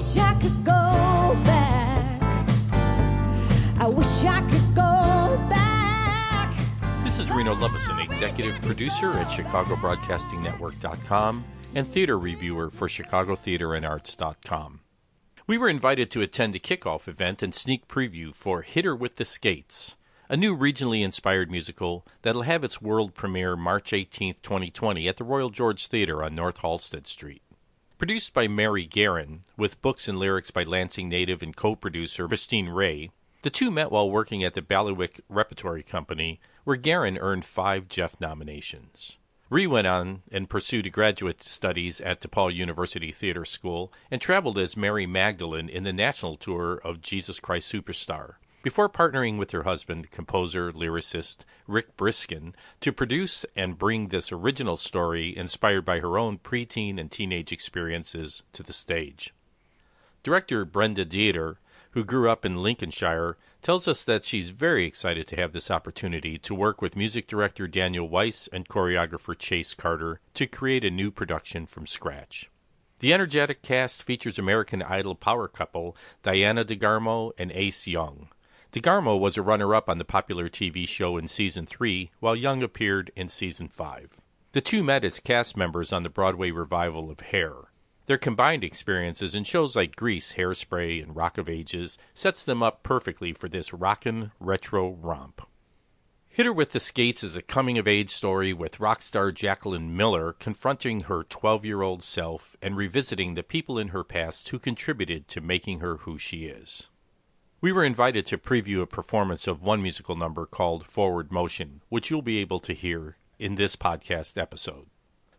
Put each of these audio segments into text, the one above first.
wish I could go back. I wish I could go back. This is Reno Lovison, executive producer at ChicagoBroadcastingNetwork.com and theater reviewer for ChicagoTheaterAndArts.com. We were invited to attend a kickoff event and sneak preview for Hit Her with the Skates, a new regionally inspired musical that'll have its world premiere March 18, 2020, at the Royal George Theater on North Halsted Street. Produced by Mary Guerin, with books and lyrics by Lansing native and co producer Christine Rea, the two met while working at the Bailiwick Repertory Company, where Guerin earned five Jeff nominations. Rea went on and pursued graduate studies at DePaul University Theater School and traveled as Mary Magdalene in the national tour of Jesus Christ Superstar, before partnering with her husband, composer, lyricist Rick Briskin, to produce and bring this original story inspired by her own preteen and teenage experiences to the stage. Director Brenda Didier, who grew up in Lincolnshire, tells us that she's very excited to have this opportunity to work with music director Daniel Weiss and choreographer Chase Carter to create a new production from scratch. The energetic cast features American Idol power couple Diana DeGarmo and Ace Young. DeGarmo was a runner up on the popular TV show in season 3, while Young appeared in season 5. The two met as cast members on the Broadway revival of Hair. Their combined experiences in shows like Grease, Hairspray, and Rock of Ages sets them up perfectly for this rockin' retro romp. Hit Her with the Skates is a coming of age story with rock star Jacqueline Miller confronting her 12 year old self and revisiting the people in her past who contributed to making her who she is. We were invited to preview a performance of one musical number called Forward Motion, which you'll be able to hear in this podcast episode.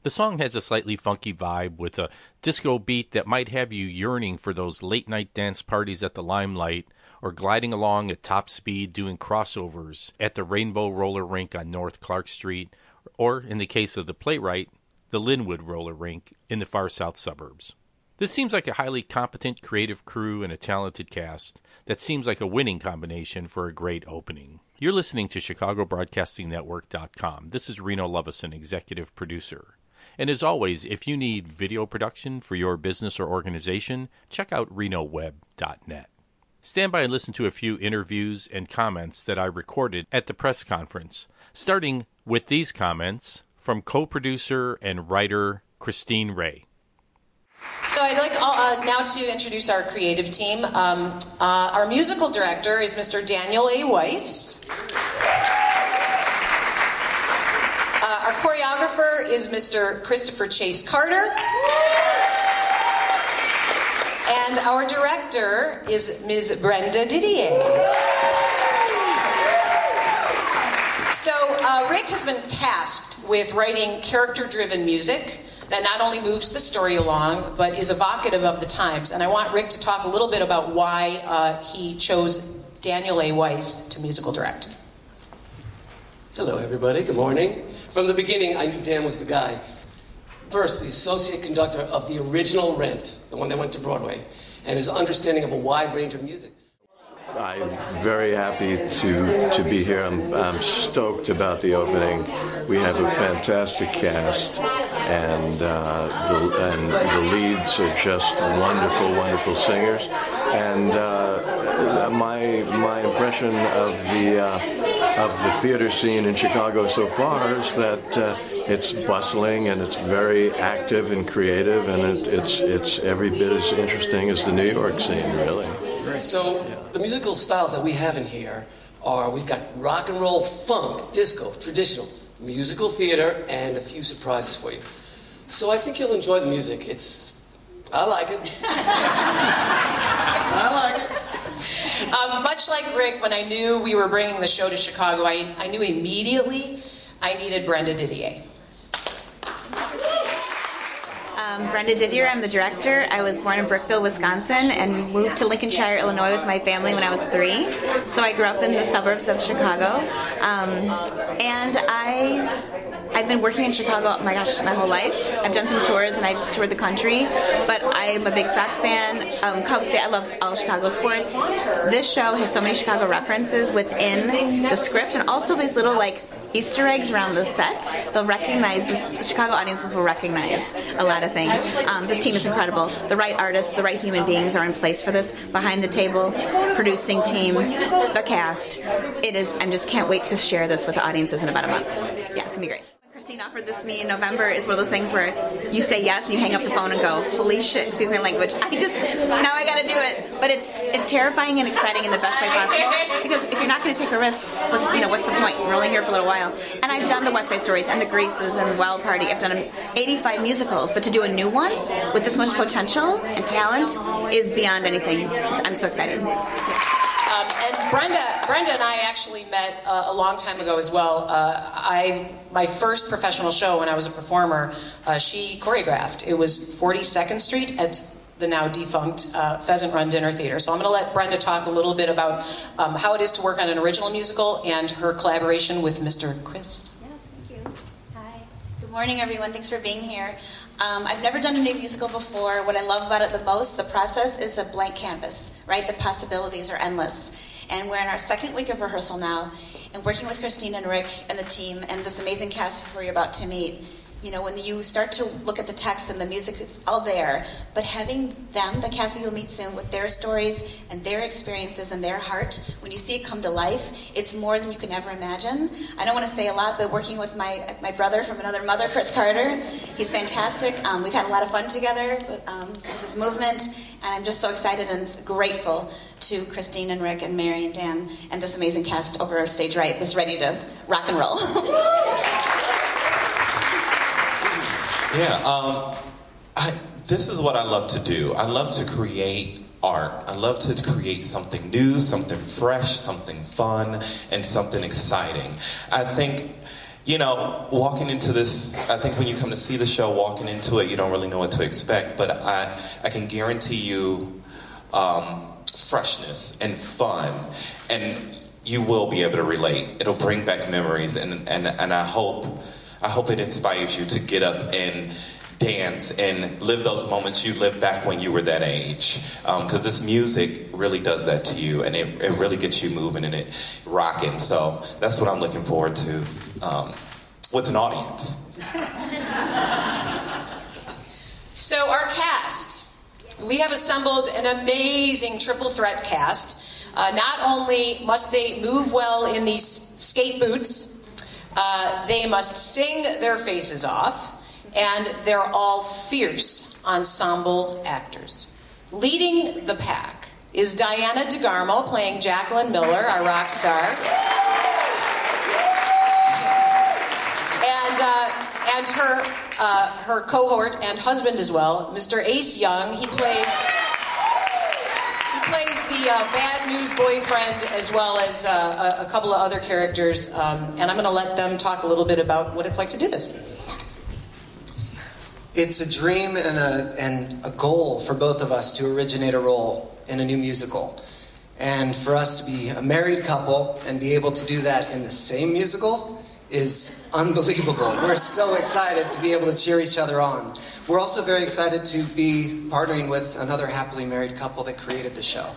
The song has a slightly funky vibe with a disco beat that might have you yearning for those late night dance parties at the Limelight or gliding along at top speed doing crossovers at the Rainbow Roller Rink on North Clark Street, or in the case of the playwright, the Lynwood Roller Rink in the far south suburbs. This seems like a highly competent creative crew and a talented cast that seems like a winning combination for a great opening. You're listening to ChicagoBroadcastingNetwork.com. This is Reno Lovison, executive producer. And as always, if you need video production for your business or organization, check out renoweb.net. Stand by and listen to a few interviews and comments that I recorded at the press conference, starting with these comments from co producer and writer Christine Rea. So I'd like uh, now to introduce our creative team. Um, uh, our musical director is Mr. Daniel A. Weiss. Uh, our choreographer is Mr. Christopher Chase Carter. And our director is Ms. Brenda Didier. So, uh, Rick has been tasked with writing character driven music that not only moves the story along, but is evocative of the times. And I want Rick to talk a little bit about why uh, he chose Daniel A. Weiss to musical direct. Hello, everybody. Good morning. From the beginning, I knew Dan was the guy. First, the associate conductor of the original Rent, the one that went to Broadway, and his understanding of a wide range of music. I'm very happy to, to be here. I'm, I'm stoked about the opening. We have a fantastic cast, and, uh, the, and the leads are just wonderful, wonderful singers. And uh, my, my impression of the, uh, of the theater scene in Chicago so far is that uh, it's bustling and it's very active and creative, and it, it's, it's every bit as interesting as the New York scene, really. So, the musical styles that we have in here are we've got rock and roll, funk, disco, traditional, musical theater, and a few surprises for you. So, I think you'll enjoy the music. It's, I like it. I like it. Um, much like Rick, when I knew we were bringing the show to Chicago, I, I knew immediately I needed Brenda Didier. Um, Brenda Didier, I'm the director. I was born in Brookville, Wisconsin, and moved to Lincolnshire, Illinois with my family when I was three. So I grew up in the suburbs of Chicago. Um, and I I've been working in Chicago, oh my gosh, my whole life. I've done some tours and I've toured the country, but I'm a big Sox fan, um, Cubs fan. I love all Chicago sports. This show has so many Chicago references within the script and also these little like Easter eggs around the set. They'll recognize this. The Chicago audiences will recognize a lot of things. Um, this team is incredible. The right artists, the right human beings are in place for this. Behind the table, producing team, the cast. It is. I just can't wait to share this with the audiences in about a month. Yeah, it's gonna be great. Christine offered this to me in November is one of those things where you say yes and you hang up the phone and go, holy shit, excuse my language. I just now I gotta do it. But it's it's terrifying and exciting in the best way possible. Because if you're not gonna take a risk, what's you know, what's the point? We're only here for a little while. And I've done the West Side Stories and the Greases and Wild Party. I've done 85 musicals, but to do a new one with this much potential and talent is beyond anything. I'm so excited. Um, and Brenda, Brenda and I actually met uh, a long time ago as well. Uh, I my first professional show when I was a performer, uh, she choreographed. It was 42nd Street at the now defunct uh, Pheasant Run Dinner Theater. So I'm going to let Brenda talk a little bit about um, how it is to work on an original musical and her collaboration with Mr. Chris. Yes, thank you. Hi. Good morning, everyone. Thanks for being here. Um, I've never done a new musical before. What I love about it the most, the process, is a blank canvas, right? The possibilities are endless. And we're in our second week of rehearsal now, and working with Christine and Rick and the team and this amazing cast who you're about to meet you know, when you start to look at the text and the music, it's all there. But having them, the cast you'll meet soon, with their stories and their experiences and their heart, when you see it come to life, it's more than you can ever imagine. I don't want to say a lot, but working with my my brother from another mother, Chris Carter, he's fantastic. Um, we've had a lot of fun together with, um, with his movement, and I'm just so excited and grateful to Christine and Rick and Mary and Dan and this amazing cast over stage right that's ready to rock and roll. Yeah, um, I, this is what I love to do. I love to create art. I love to create something new, something fresh, something fun, and something exciting. I think, you know, walking into this, I think when you come to see the show, walking into it, you don't really know what to expect, but I, I can guarantee you um, freshness and fun. And you will be able to relate. It'll bring back memories, and, and, and I hope I hope it inspires you to get up and dance and live those moments you lived back when you were that age. Because um, this music really does that to you, and it, it really gets you moving and it rocking. So that's what I'm looking forward to um, with an audience. So, our cast. We have assembled an amazing triple threat cast. Uh, not only must they move well in these skate boots, uh, they must sing their faces off, and they're all fierce ensemble actors. Leading the pack is Diana DeGarmo playing Jacqueline Miller, our rock star. And, uh, and her, uh, her cohort and husband as well, Mr. Ace Young. He plays plays the uh, bad news boyfriend as well as uh, a, couple of other characters, um, and I'm going to let them talk a little bit about what it's like to do this. It's a dream and a, and a goal for both of us to originate a role in a new musical. And for us to be a married couple and be able to do that in the same musical is unbelievable. We're so excited to be able to cheer each other on. We're also very excited to be partnering with another happily married couple that created the show.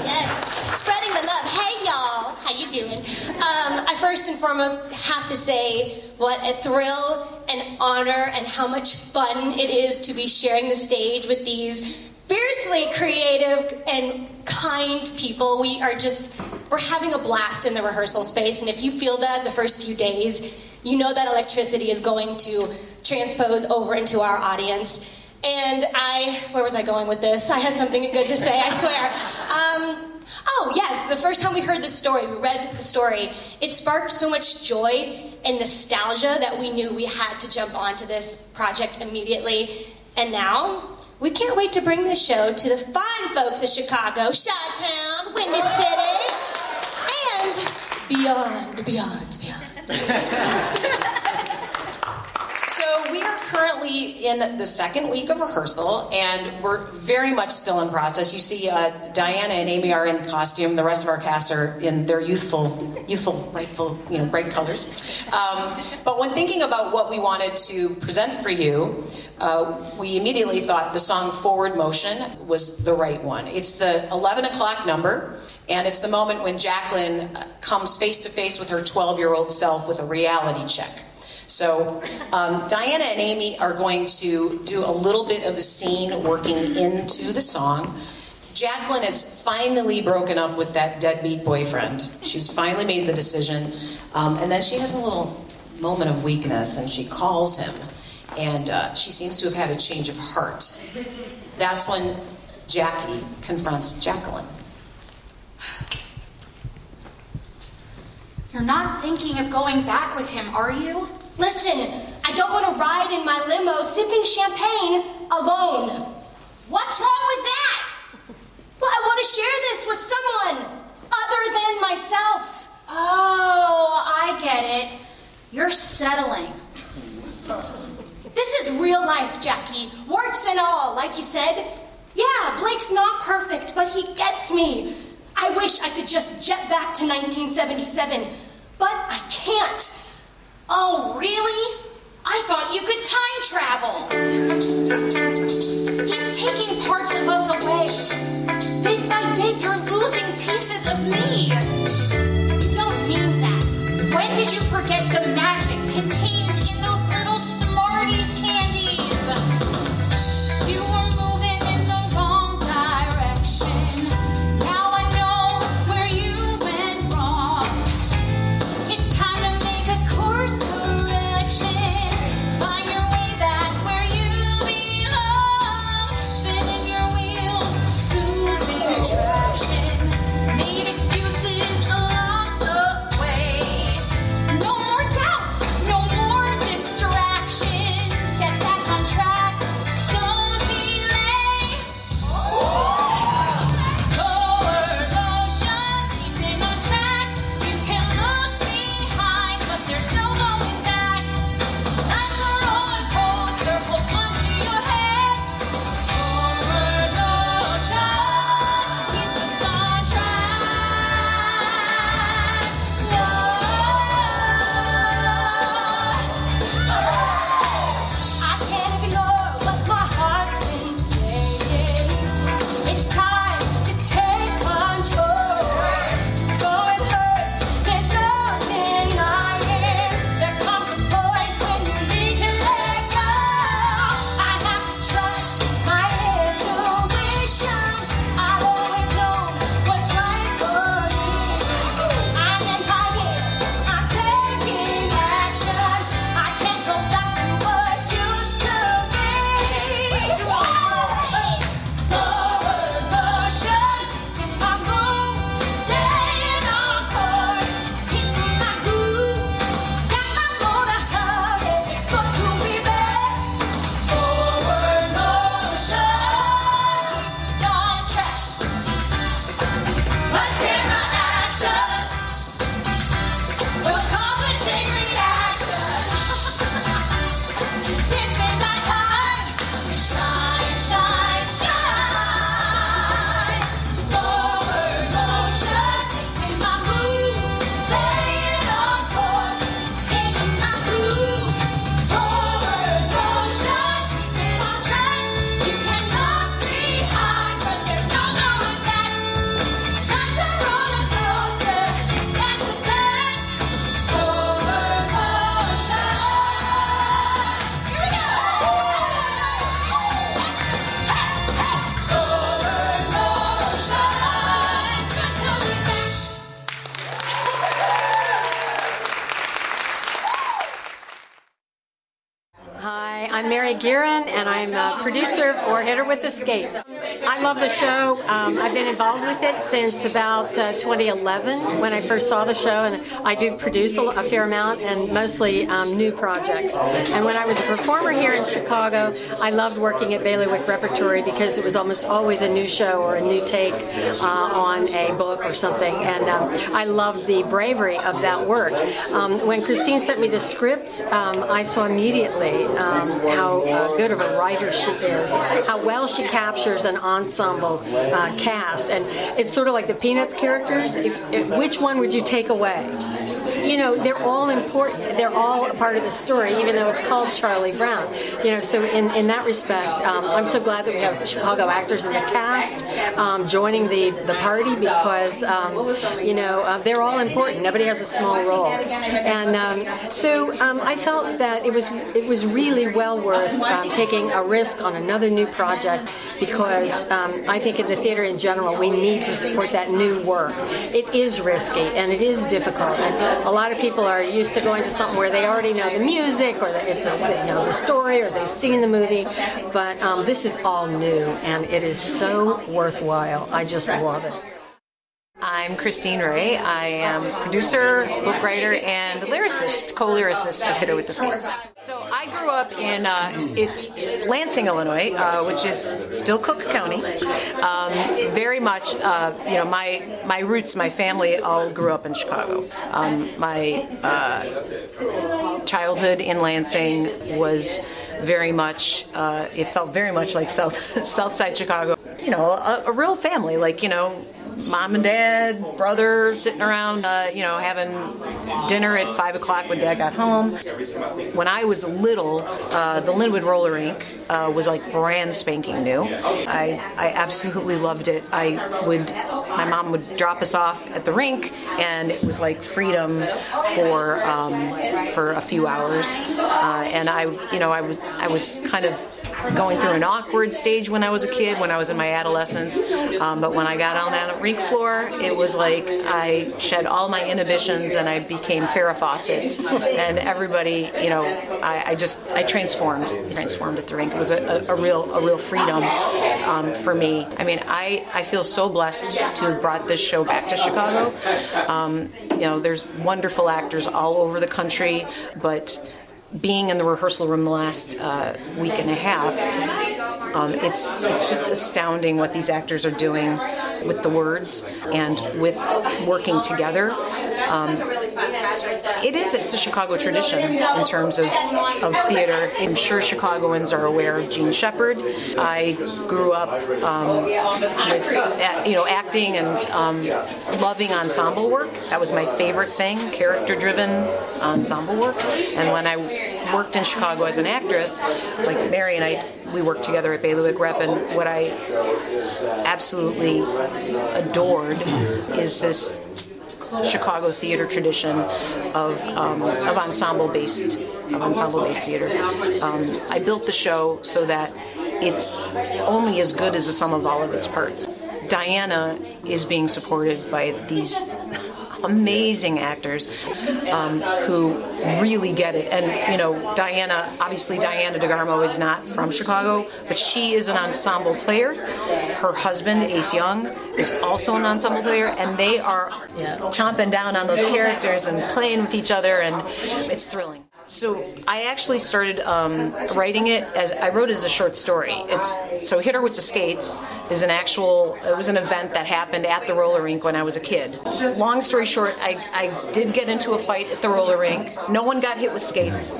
Yes, spreading the love. Hey y'all, how you doing? Um, I first and foremost have to say what a thrill and honor and how much fun it is to be sharing the stage with these fiercely creative and kind people. We are just we're having a blast in the rehearsal space, and if you feel that the first few days, you know that electricity is going to transpose over into our audience. And I, where was I going with this? I had something good to say, I swear. Um, oh, yes, the first time we heard the story, we read the story, it sparked so much joy and nostalgia that we knew we had to jump onto this project immediately. And now, we can't wait to bring this show to the fine folks of Chicago, Chi Town, Windy City, and beyond, beyond, beyond. we are currently in the second week of rehearsal, and we're very much still in process. You see, uh, Diana and Amy are in costume. The rest of our cast are in their youthful, youthful, brightful, you know, bright colors. Um, but when thinking about what we wanted to present for you, uh, we immediately thought the song "Forward Motion" was the right one. It's the 11 o'clock number. And it's the moment when Jacqueline uh, comes face to face with her 12 year old self with a reality check. So, um, Diana and Amy are going to do a little bit of the scene working into the song. Jacqueline has finally broken up with that deadbeat boyfriend. She's finally made the decision. Um, and then she has a little moment of weakness and she calls him. And uh, she seems to have had a change of heart. That's when Jackie confronts Jacqueline. You're not thinking of going back with him, are you? Listen, I don't want to ride in my limo sipping champagne alone. What's wrong with that? Well, I want to share this with someone other than myself. Oh, I get it. You're settling. This is real life, Jackie. Warts and all, like you said. Yeah, Blake's not perfect, but he gets me. I wish I could just jet back to 1977, but I can't. Oh, really? I thought you could time travel. He's taking parts of us away. Bit by bit, you're losing pieces of me. I'm Mary Guerin, and I'm a producer for Hit Her With Skates. I love the show. Um, I've been involved with it since about uh, 2011 when I first saw the show, and I do produce a, a fair amount and mostly um, new projects. And when I was a performer here in Chicago, I loved working at Bailiwick Repertory because it was almost always a new show or a new take uh, on a book or something. And um, I loved the bravery of that work. Um, when Christine sent me the script, um, I saw immediately um, how uh, good of a writer she is, how well she captures an ensemble uh, cast. And it's sort of like the Peanuts characters. If, if, which one would you take away? You know, they're all important. They're all a part of the story, even though it's called Charlie Brown. You know, so in, in that respect, um, I'm so glad that we have Chicago actors in the cast um, joining the, the party because, um, you know, uh, they're all important. Nobody has a small role. And um, so um, I felt that it was it was really well worth um, taking a risk on another new project because I think in the theater in general we need to support that new work. It is risky and it is difficult. And a lot of people are used to going to something where they already know the music or it's a, they know the story or they've seen the movie, but um, this is all new and it is so worthwhile. I just love it. I'm Christine Rea. I am producer, book writer, and lyricist, co-lyricist of Hit Her with the Skates. So I grew up in uh, it's Lansing, Illinois, uh, which is still Cook County. Um, very much, uh, you know, my my roots, my family all grew up in Chicago. Um, my uh, childhood in Lansing was very much. Uh, it felt very much like South South Side Chicago. You know, a, a real family, like you know mom and dad, brother sitting around, uh, you know, having dinner at five o'clock when dad got home. When I was little, uh, the Lynwood roller rink uh, was like brand spanking new. I, I absolutely loved it. I would, my mom would drop us off at the rink, and it was like freedom for um, for a few hours. Uh, and I, you know, I was I was kind of going through an awkward stage when I was a kid, when I was in my adolescence. Um, but when I got on that rink floor, it was like I shed all my inhibitions and I became Farrah Fawcett. And everybody, you know, I, I just I transformed, transformed at the rink. It was a, a, a real a real freedom um, for me. I mean, I I feel so blessed to have brought this show back to Chicago. Um, you know, there's wonderful actors all over the country, but being in the rehearsal room the last uh, week and a half, um, it's it's just astounding what these actors are doing with the words and with working together. Um, it is it's a Chicago tradition in terms of, of theater. I'm sure Chicagoans are aware of Jean Shepherd. I grew up um, with you know acting and um, loving ensemble work. That was my favorite thing, character-driven ensemble work. And when I worked in Chicago as an actress, like Mary and I, we worked together at Bailiwick Rep, and what I absolutely adored is this Chicago theater tradition of, um, of ensemble based of ensemble based theater. Um, I built the show so that it's only as good as the sum of all of its parts. Diana is being supported by these amazing actors um, who really get it. And, you know, Diana, obviously Diana DeGarmo is not from Chicago, but she is an ensemble player. Her husband, Ace Young, is also an ensemble player, and they are chomping down on those characters and playing with each other, and it's thrilling. So I actually started um, writing it as I wrote it as a short story. It's so hit her with the skates is an actual. It was an event that happened at the roller rink when I was a kid. Long story short, I, I did get into a fight at the roller rink. No one got hit with skates,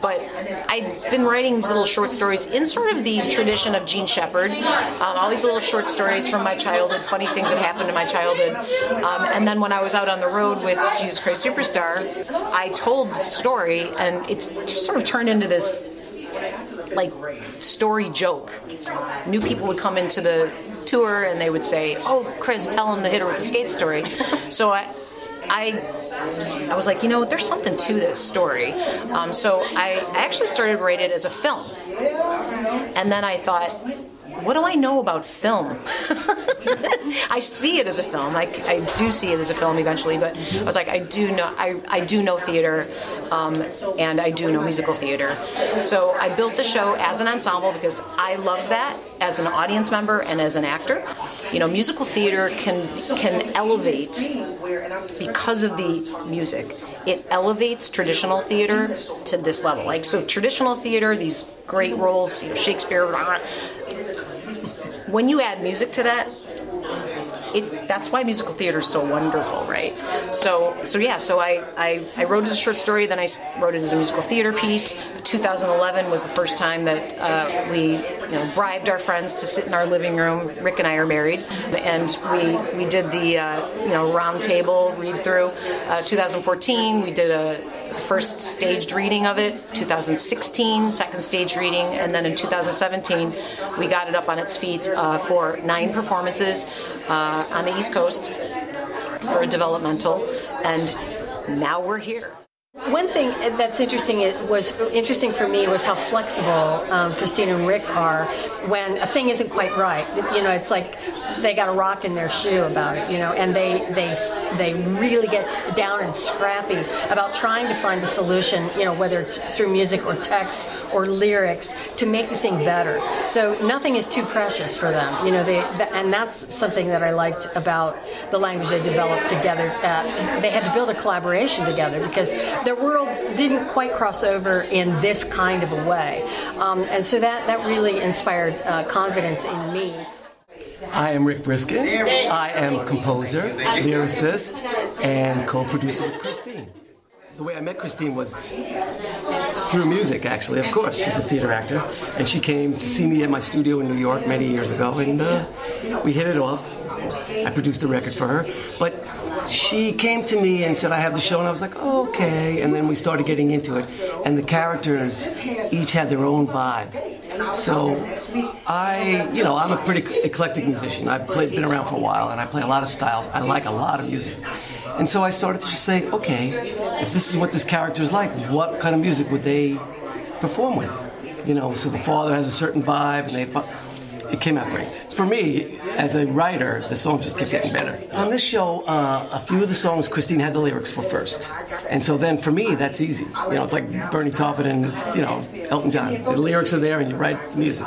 but I've been writing these little short stories in sort of the tradition of Jean Shepherd. Um, all these little short stories from my childhood, funny things that happened in my childhood, um, and then when I was out on the road with Jesus Christ Superstar, I told the story and it's just sort of turned into this like story joke. New people would come into the tour and they would say, "Oh, Chris, tell them the hitter with the skate story." So I. I, I was like, you know, there's something to this story. Um, so I, I actually started writing it as a film. And then I thought, what do I know about film? I see it as a film. I, I do see it as a film eventually, but I was like, I do know, I, I do know theater, um, and I do know musical theater. So I built the show as an ensemble because I love that as an audience member and as an actor. You know, musical theater can can elevate because of the music. It elevates traditional theater to this level. Like so, traditional theater, these great roles, you know, Shakespeare. blah. When you add music to that, it, that's why musical theater is so wonderful, right? So, so yeah, so I, I, I wrote it as a short story, then I wrote it as a musical theater piece. 2011 was the first time that uh, we, you know, bribed our friends to sit in our living room. Rick and I are married, and we we did the uh, you know round table read through. Uh, 2014, we did a first staged reading of it. 2016, second stage reading, and then in 2017, we got it up on its feet uh, for nine performances uh, on the East Coast for a developmental, and now we're here. One thing that's interesting it was interesting for me was how flexible um, Christine and Rick are when a thing isn't quite right. You know, it's like they got a rock in their shoe about it. You know, and they they they really get down and scrappy about trying to find a solution. You know, whether it's through music or text or lyrics to make the thing better. So nothing is too precious for them. You know, they th- and that's something that I liked about the language they developed together. They had to build a collaboration together because their worlds didn't quite cross over in this kind of a way, um, and so that that really inspired uh, confidence in me. I am Rick Briskin. I am a composer, lyricist, and co-producer with Christine. The way I met Christine was through music, actually. Of course, she's a theater actor, and she came to see me at my studio in New York many years ago, and uh, we hit it off. I produced a record for her, but she came to me and said, "I have the show," and I was like, oh, "Okay." And then we started getting into it, and the characters each had their own vibe. So I, you know, I'm a pretty eclectic musician. I've played, been around for a while, and I play a lot of styles. I like a lot of music, and so I started to say, okay, if this is what this character is like, what kind of music would they perform with? You know, so the father has a certain vibe, and they. It came out great. For me, as a writer, the songs just kept getting better. On this show, uh, a few of the songs Christine had the lyrics for first. And so then for me, that's easy. You know, it's like Bernie Taupin and, you know, Elton John. The lyrics are there and you write the music,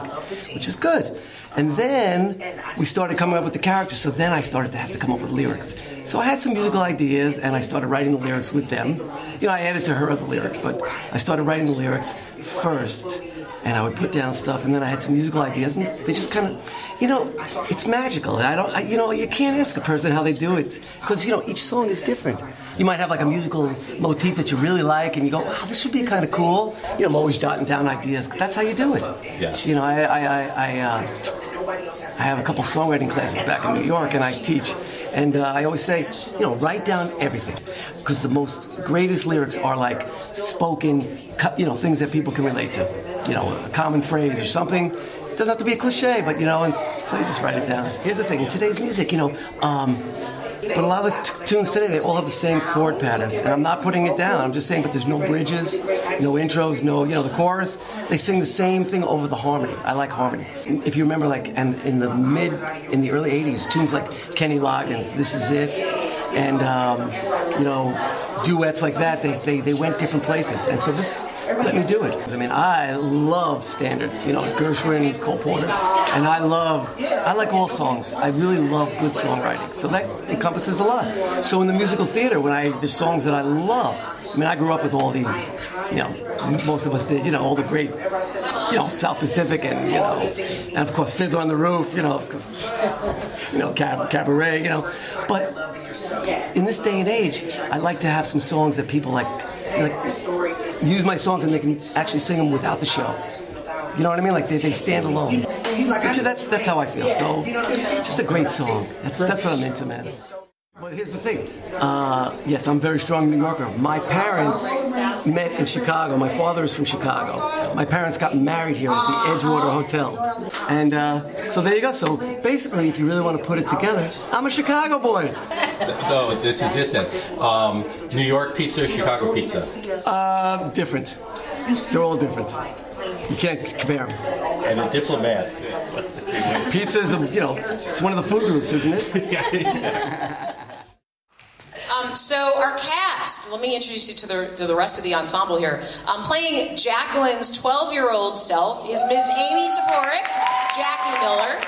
which is good. And then we started coming up with the characters, so then I started to have to come up with lyrics. So I had some musical ideas and I started writing the lyrics with them. You know, I added to her other lyrics, but I started writing the lyrics first and I would put down stuff, and then I had some musical ideas, and they just kind of, you know, it's magical. I don't, I, you know, you can't ask a person how they do it because you know each song is different. You might have like a musical motif that you really like, and you go, "Wow, this would be kind of cool." You know, I'm always jotting down ideas because that's how you do it. Yeah. You know, I, I, I, I, uh, I have a couple songwriting classes back in New York, and I teach. And uh, I always say, you know, write down everything, because the most greatest lyrics are like spoken, you know, things that people can relate to. You know, a common phrase or something. It doesn't have to be a cliche, but you know, and so you just write it down. Here's the thing: in today's music, you know, um, but a lot of the t- tunes today, they all have the same chord patterns. And I'm not putting it down. I'm just saying, but there's no bridges, no intros, no, you know, the chorus. They sing the same thing over the harmony. I like harmony. If you remember, like, and in the mid, in the early 80s, tunes like Kenny Loggins, This Is It, and, um, you know, duets like that, they, they, they went different places. And so this let me do it. I mean, I love standards, you know, Gershwin, Cole Porter, and I love, I like all songs. I really love good songwriting. So that encompasses a lot. So in the musical theater, when I, there's songs that I love, I mean, I grew up with all the, you know, most of us did, you know, all the great, you know, South Pacific and, you know, and of course Fiddler on the Roof, you know, you know, cab- cabaret, you know. But in this day and age, I like to have some songs that people like, like use my songs and they can actually sing them without the show. You know what I mean? Like they, they stand alone. That's that's how I feel. So just a great song. That's that's what I'm into, man. But here's the thing. Uh, yes, I'm very strong New Yorker. My parents met in Chicago. My father is from Chicago. My parents got married here at the Edgewater Hotel. And uh, so there you go. So basically, if you really want to put it together, I'm a Chicago boy. No, this is it then. Um, New York pizza, Chicago pizza. Uh, different. They're all different. You can't compare them. And a diplomat. Pizza is, a, you know, it's one of the food groups, isn't it? yeah, Um, so our cast. Let me introduce you to the to the rest of the ensemble here. Um, playing Jacqueline's 12-year-old self is Ms. Amy Toporek, Jackie Miller.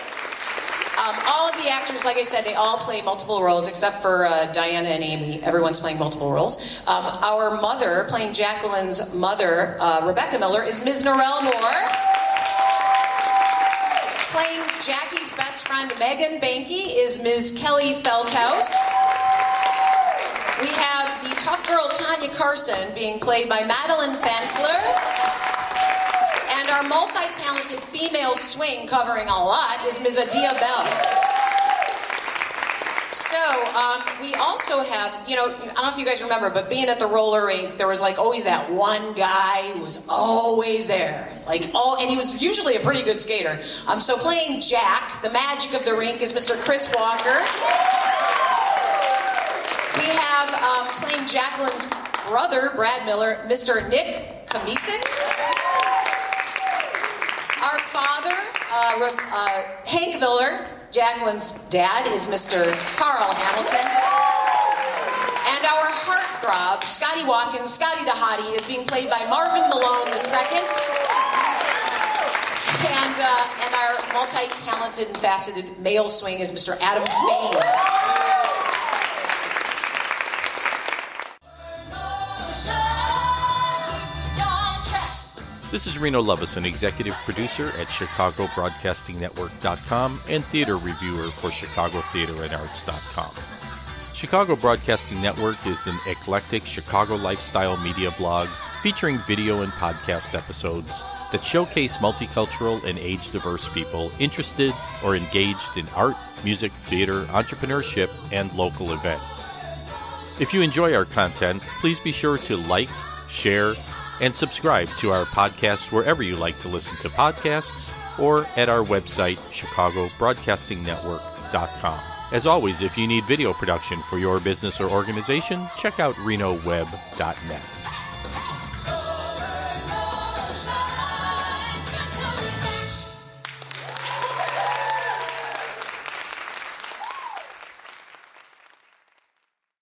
Um, all of the actors, like I said, they all play multiple roles except for uh, Diana and Amy. Everyone's playing multiple roles. Um, our mother, playing Jacqueline's mother, uh, Rebecca Miller, is Ms. Norelle Moore. Playing Jackie's best friend, Megan Banky, is Ms. Kelly Feldhaus. We have the tough girl Tanya Carson being played by Madeline Fensler. And our multi talented female swing covering a lot is Ms. Adia Bell. So, um, we also have, you know, I don't know if you guys remember, but being at the roller rink, there was like always that one guy who was always there. Like, all, and he was usually a pretty good skater. Um, so, playing Jack, the magic of the rink, is Mr. Chris Walker. Playing Jacqueline's brother, Brad Miller, Mr. Nick Kamisen. Our father, uh, uh, Hank Miller, Jacqueline's dad, is Mr. Carl Hamilton. And our heartthrob, Scotty Watkins, Scotty the Hottie, is being played by Marvin Malone II. And, uh, and our multi-talented and faceted male swing is Mr. Adam Fain. This is Reno Lovison, executive producer at ChicagoBroadcastingNetwork.com and theater reviewer for ChicagoTheaterAndArts.com. Chicago Broadcasting Network is an eclectic Chicago lifestyle media blog featuring video and podcast episodes that showcase multicultural and age diverse people interested or engaged in art, music, theater, entrepreneurship, and local events. If you enjoy our content, please be sure to like, share, and subscribe to our podcast wherever you like to listen to podcasts or at our website, ChicagoBroadcastingNetwork.com. As always, if you need video production for your business or organization, check out RenoWeb.net.